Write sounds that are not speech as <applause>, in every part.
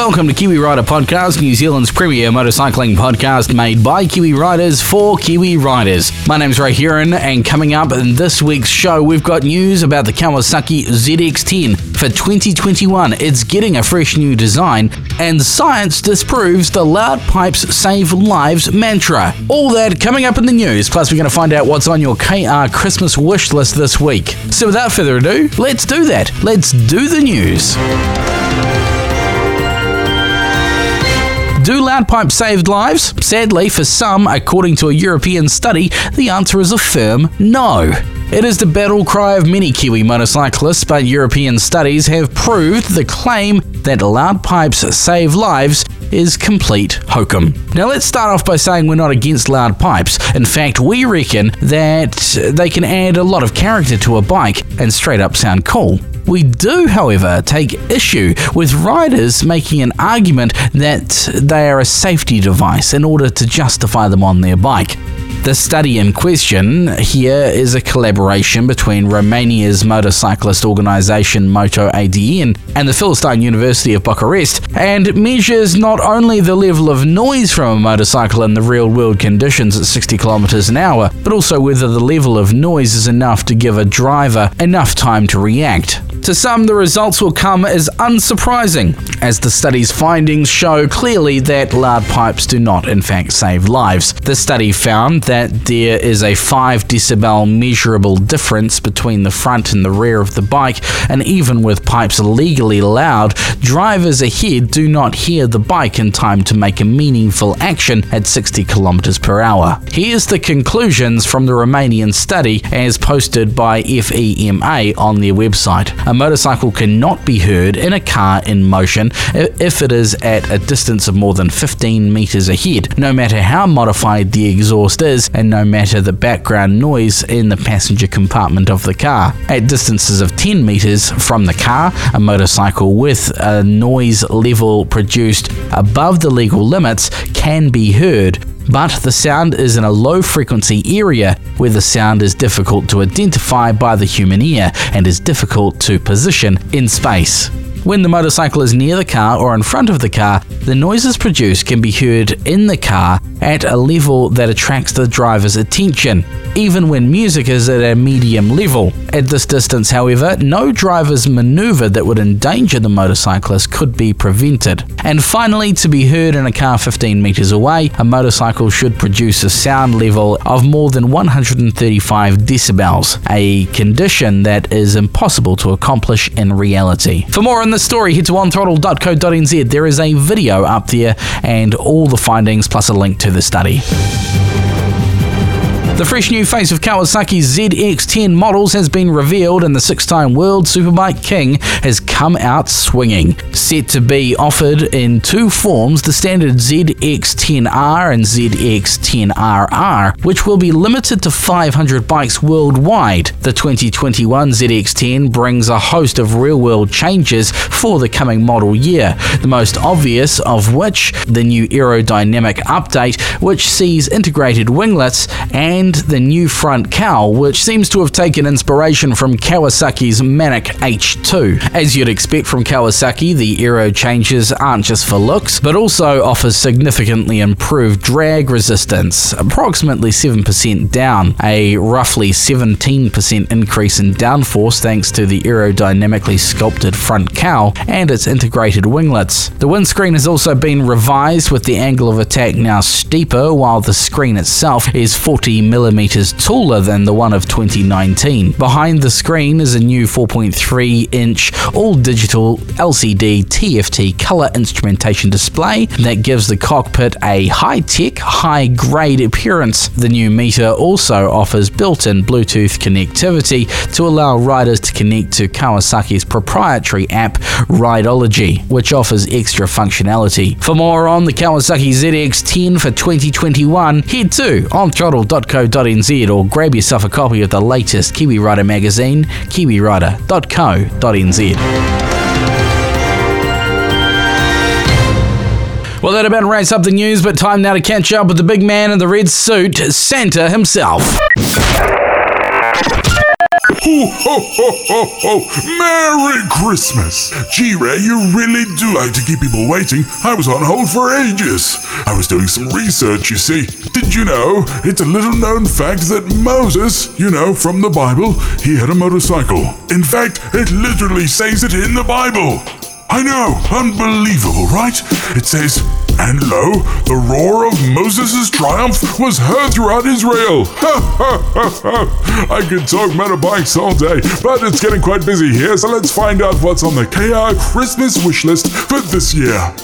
Welcome to Kiwi Rider Podcast, New Zealand's premier motorcycling podcast made by Kiwi Riders for Kiwi Riders. My name's Ray Heron, and coming up in this week's show, we've got news about the Kawasaki ZX10 for 2021. It's getting a fresh new design, and science disproves the loud pipes save lives mantra. All that coming up in the news. Plus, we're going to find out what's on your KR Christmas wish list this week. So, without further ado, let's do that. Let's do the news. Do loud pipes save lives? Sadly, for some, according to a European study, the answer is a firm no. It is the battle cry of many Kiwi motorcyclists, but European studies have proved the claim that loud pipes save lives is complete hokum. Now, let's start off by saying we're not against loud pipes. In fact, we reckon that they can add a lot of character to a bike and straight up sound cool. We do, however, take issue with riders making an argument that they are a safety device in order to justify them on their bike. The study in question here is a collaboration between Romania's motorcyclist organisation Moto ADN and the Philistine University of Bucharest and measures not only the level of noise from a motorcycle in the real world conditions at 60 kilometers an hour, but also whether the level of noise is enough to give a driver enough time to react. To some, the results will come as unsurprising, as the study's findings show clearly that loud pipes do not, in fact, save lives. The study found that there is a 5 decibel measurable difference between the front and the rear of the bike, and even with pipes legally loud, drivers ahead do not hear the bike in time to make a meaningful action at 60 kilometers per hour. Here's the conclusions from the Romanian study as posted by FEMA on their website. A motorcycle cannot be heard in a car in motion if it is at a distance of more than 15 meters ahead, no matter how modified the exhaust is and no matter the background noise in the passenger compartment of the car. At distances of 10 meters from the car, a motorcycle with a noise level produced above the legal limits can be heard, but the sound is in a low frequency area where the sound is difficult to identify by the human ear and is difficult to position in space. When the motorcycle is near the car or in front of the car, the noises produced can be heard in the car at a level that attracts the driver's attention, even when music is at a medium level. At this distance, however, no driver's maneuver that would endanger the motorcyclist could be prevented. And finally, to be heard in a car 15 meters away, a motorcycle should produce a sound level of more than 135 decibels, a condition that is impossible to accomplish in reality. For more on this story, head to onthrottle.co.nz. There is a video up there and all the findings plus a link to the study. The fresh new face of Kawasaki's ZX10 models has been revealed, and the six time World Superbike King has come out swinging. Set to be offered in two forms the standard ZX10R and ZX10RR, which will be limited to 500 bikes worldwide. The 2021 ZX10 brings a host of real world changes for the coming model year, the most obvious of which the new aerodynamic update, which sees integrated winglets and the new front cowl, which seems to have taken inspiration from Kawasaki's Manic H2. As you'd expect from Kawasaki, the aero changes aren't just for looks, but also offers significantly improved drag resistance, approximately 7% down, a roughly 17% increase in downforce thanks to the aerodynamically sculpted front cowl and its integrated winglets. The windscreen has also been revised with the angle of attack now steeper, while the screen itself is 40 millimeters taller than the one of 2019. Behind the screen is a new 4.3 inch all digital LCD TFT color instrumentation display that gives the cockpit a high tech, high grade appearance. The new meter also offers built in Bluetooth connectivity to allow riders to connect to Kawasaki's proprietary app Rideology, which offers extra functionality. For more on the Kawasaki ZX10 for 2021, head to onthrottle.co.nz or grab yourself a copy of the latest Kiwi Rider magazine, kiwirider.co.nz. Well, that about wraps up the news, but time now to catch up with the big man in the red suit, Santa himself. Ho, ho, ho, ho, ho. Merry Christmas. Gee, Ray, you really do like to keep people waiting. I was on hold for ages. I was doing some research, you see. Did you know it's a little known fact that Moses, you know, from the Bible, he had a motorcycle. In fact, it literally says it in the Bible. I know, unbelievable, right? It says, and lo, the roar of Moses' triumph was heard throughout Israel. <laughs> I could talk motorbikes all day, but it's getting quite busy here, so let's find out what's on the KR Christmas wish list for this year.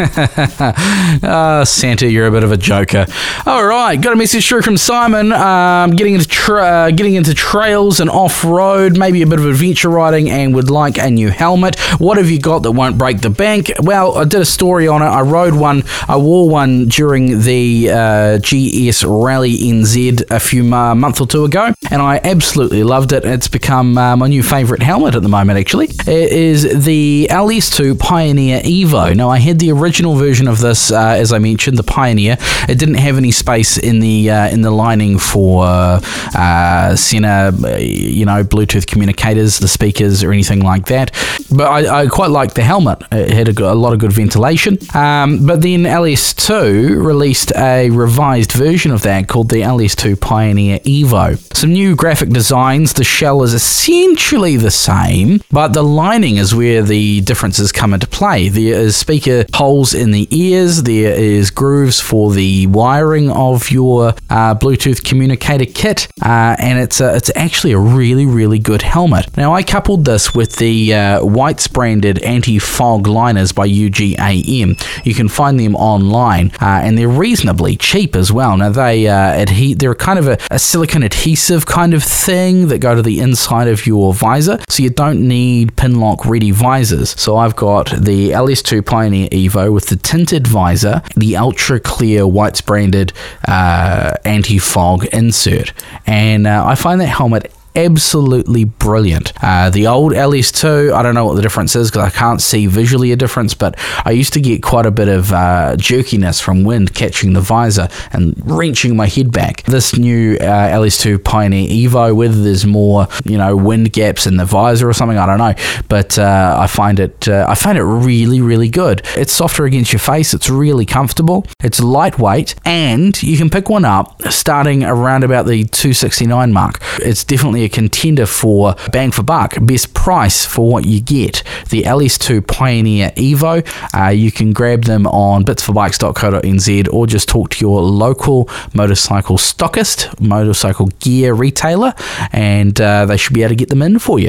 Uh, <laughs> Santa, you're a bit of a joker. All right, got a message through from Simon. Um, getting into tra- uh, getting into trails and off road, maybe a bit of adventure riding, and would like a new helmet. What have you got that won't break the bank? Well, I did a story on it. I rode one. I wore one during the uh, GS Rally NZ a few uh, month or two ago, and I absolutely loved it. It's become uh, my new favourite helmet at the moment. Actually, it is the LS2 Pioneer Evo. Now, I had the original version of this, uh, as I mentioned, the Pioneer. It didn't have any space in the uh, in the lining for uh, center, you know, Bluetooth communicators, the speakers, or anything like that. But I, I quite liked the helmet. It had a, a lot of good ventilation. Um, but then LS2 released a revised version of that called the LS2 Pioneer Evo. Some new graphic designs. The shell is essentially the same, but the lining is where the differences come into play. There is speaker holes in the ears. There is grooves for the wiring of your uh, Bluetooth communicator kit, uh, and it's a, it's actually a really really good helmet. Now I coupled this with the uh, Whites branded anti-fog liners by UGAM. You can find them online, uh, and they're reasonably cheap as well. Now they uh, adhe- they're kind of a, a silicone adhesive kind of thing that go to the inside of your visor, so you don't need Pinlock ready visors. So I've got the LS2 Pioneer Evo with the tinted visor, the ultra clear Whites branded uh, anti fog insert, and uh, I find that helmet absolutely brilliant. Uh, the old LS2, I don't know what the difference is because I can't see visually a difference, but I used to get quite a bit of uh, jerkiness from wind catching the visor and wrenching my head back. This new uh, LS2 Pioneer Evo, whether there's more, you know, wind gaps in the visor or something, I don't know, but uh, I find it, uh, I find it really, really good. It's softer against your face. It's really comfortable. It's lightweight, and you can pick one up starting around about the 269 mark. It's definitely a contender for bang for buck, best price for what you get. The LS2 Pioneer Evo, uh, you can grab them on bitsforbikes.co.nz or just talk to your local motorcycle stockist, motorcycle gear retailer, and uh, they should be able to get them in for you.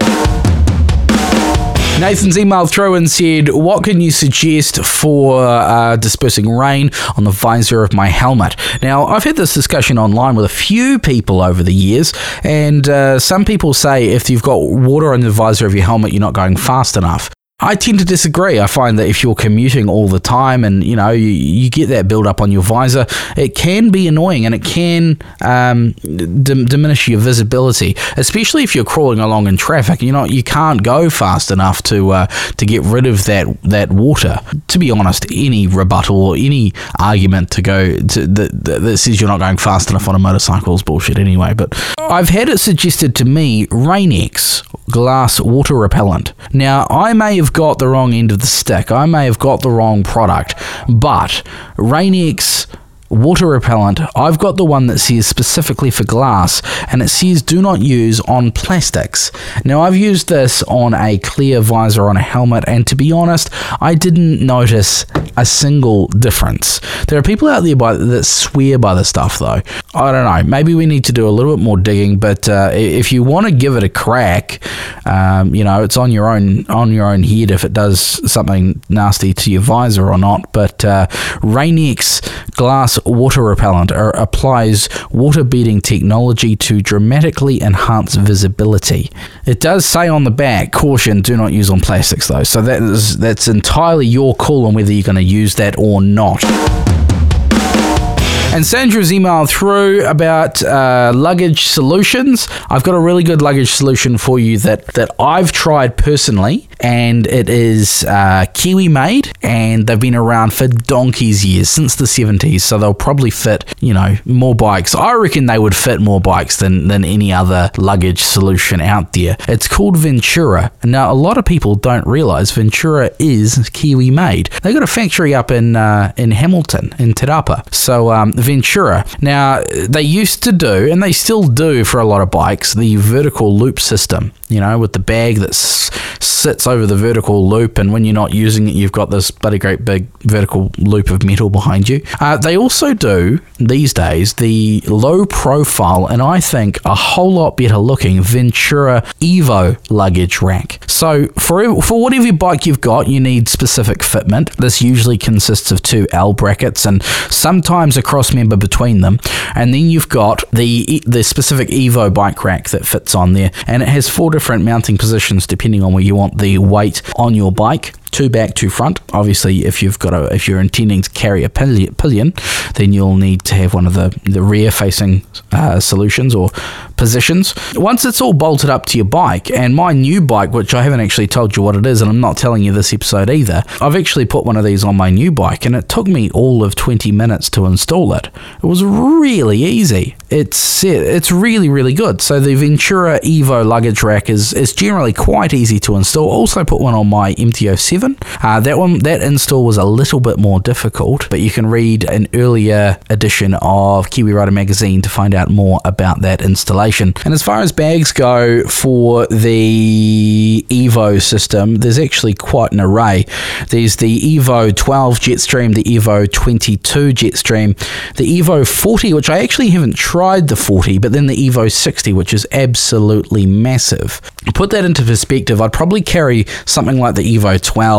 Nathan's email through and said, What can you suggest for uh, dispersing rain on the visor of my helmet? Now, I've had this discussion online with a few people over the years, and uh, some people say if you've got water on the visor of your helmet, you're not going fast enough. I tend to disagree. I find that if you're commuting all the time and you know you, you get that build up on your visor, it can be annoying and it can um, d- diminish your visibility, especially if you're crawling along in traffic. You know you can't go fast enough to uh, to get rid of that that water. To be honest, any rebuttal or any argument to go to that, that says you're not going fast enough on a motorcycle is bullshit anyway. But I've had it suggested to me Rain-X glass water repellent. Now I may have got the wrong end of the stick. I may have got the wrong product, but Rain-X water repellent, I've got the one that says specifically for glass and it says do not use on plastics. Now, I've used this on a clear visor on a helmet, and to be honest, I didn't notice a single difference. There are people out there by, that swear by the stuff, though. I don't know. Maybe we need to do a little bit more digging, but uh, if you want to give it a crack, um, you know, it's on your own on your own head if it does something nasty to your visor or not. But uh, Rain-X glass water repellent or applies water beading technology to dramatically enhance visibility. It does say on the back, caution, do not use on plastics though. So that is that's entirely your call on whether you're going to use that or not. And Sandra's emailed through about uh, luggage solutions. I've got a really good luggage solution for you that, that I've tried personally and it is uh, Kiwi made, and they've been around for donkey's years since the 70s. So they'll probably fit, you know, more bikes. I reckon they would fit more bikes than than any other luggage solution out there. It's called Ventura. Now a lot of people don't realize Ventura is Kiwi made. They got a factory up in uh, in Hamilton in Te Rapa. So um, Ventura. Now they used to do, and they still do for a lot of bikes, the vertical loop system. You know, with the bag that s- sits over the vertical loop, and when you're not using it, you've got this bloody great big vertical loop of metal behind you. Uh, they also do these days the low profile, and I think a whole lot better looking Ventura Evo luggage rack. So for for whatever bike you've got, you need specific fitment. This usually consists of two L brackets and sometimes a cross member between them, and then you've got the the specific Evo bike rack that fits on there, and it has four different mounting positions depending on where you want the weight on your bike two back, two front. Obviously, if you've got a, if you're intending to carry a pillion, then you'll need to have one of the the rear facing uh, solutions or positions. Once it's all bolted up to your bike, and my new bike, which I haven't actually told you what it is, and I'm not telling you this episode either, I've actually put one of these on my new bike, and it took me all of 20 minutes to install it. It was really easy. It's it's really really good. So the Ventura Evo luggage rack is is generally quite easy to install. Also put one on my MT-07. Uh, that one that install was a little bit more difficult, but you can read an earlier edition of Kiwi Rider magazine to find out more about that installation. And as far as bags go for the Evo system, there's actually quite an array. There's the Evo 12 Jetstream, the Evo 22 Jetstream, the Evo 40, which I actually haven't tried the 40, but then the Evo 60, which is absolutely massive. Put that into perspective, I'd probably carry something like the Evo 12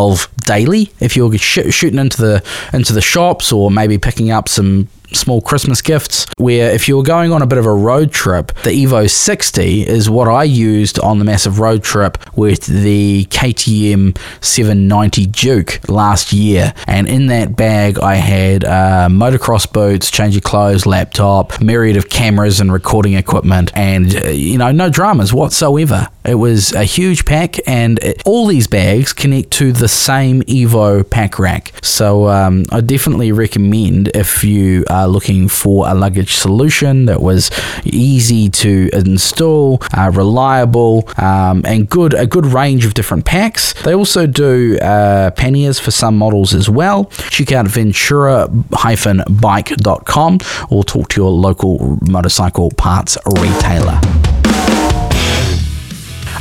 daily if you're sh- shooting into the into the shops or maybe picking up some small Christmas gifts. Where if you were going on a bit of a road trip, the Evo 60 is what I used on the massive road trip with the KTM 790 Duke last year. And in that bag, I had uh, motocross boots, change of clothes, laptop, myriad of cameras and recording equipment, and uh, you know, no dramas whatsoever. It was a huge pack, and it, all these bags connect to the same Evo pack rack. So um, I definitely recommend if you are looking for a luggage solution that was easy to install, uh, reliable, um, and good a good range of different packs. They also do uh, panniers for some models as well. Check out ventura-bike.com or talk to your local motorcycle parts retailer.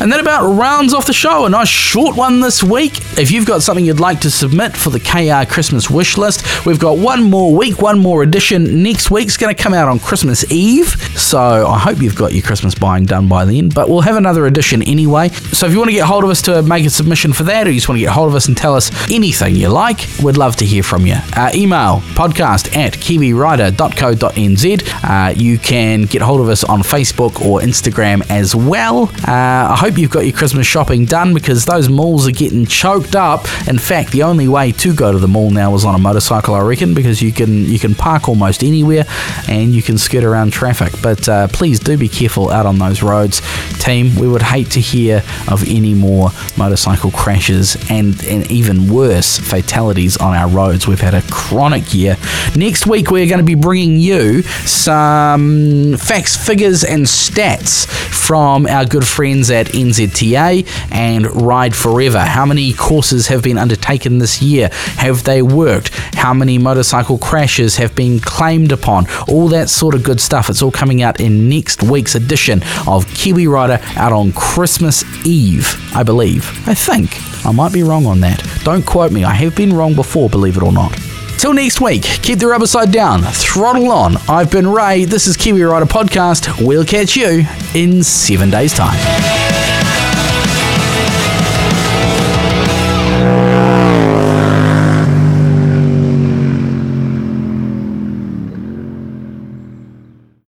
And that about rounds off the show. A nice short one this week. If you've got something you'd like to submit for the KR Christmas wish list, we've got one more week, one more edition. Next week's going to come out on Christmas Eve. So I hope you've got your Christmas buying done by then. But we'll have another edition anyway. So if you want to get hold of us to make a submission for that, or you just want to get hold of us and tell us anything you like, we'd love to hear from you. Uh, email podcast at kiwirider.co.nz. Uh, you can get hold of us on Facebook or Instagram as well. Uh, I hope you've got your Christmas shopping done because those malls are getting choked up. In fact, the only way to go to the mall now is on a motorcycle, I reckon, because you can you can park almost anywhere and you can skirt around traffic. But uh, please do be careful out on those roads, team. We would hate to hear of any more motorcycle crashes and and even worse fatalities on our roads. We've had a chronic year. Next week we're going to be bringing you some facts, figures, and stats from our good friends at NZTA and Ride Forever. How many courses have been undertaken this year? Have they worked? How many motorcycle crashes have been claimed upon? All that sort of good stuff. It's all coming out in next week's edition of Kiwi Rider out on Christmas Eve, I believe. I think. I might be wrong on that. Don't quote me. I have been wrong before, believe it or not. Till next week, keep the rubber side down, throttle on. I've been Ray. This is Kiwi Rider Podcast. We'll catch you in seven days' time.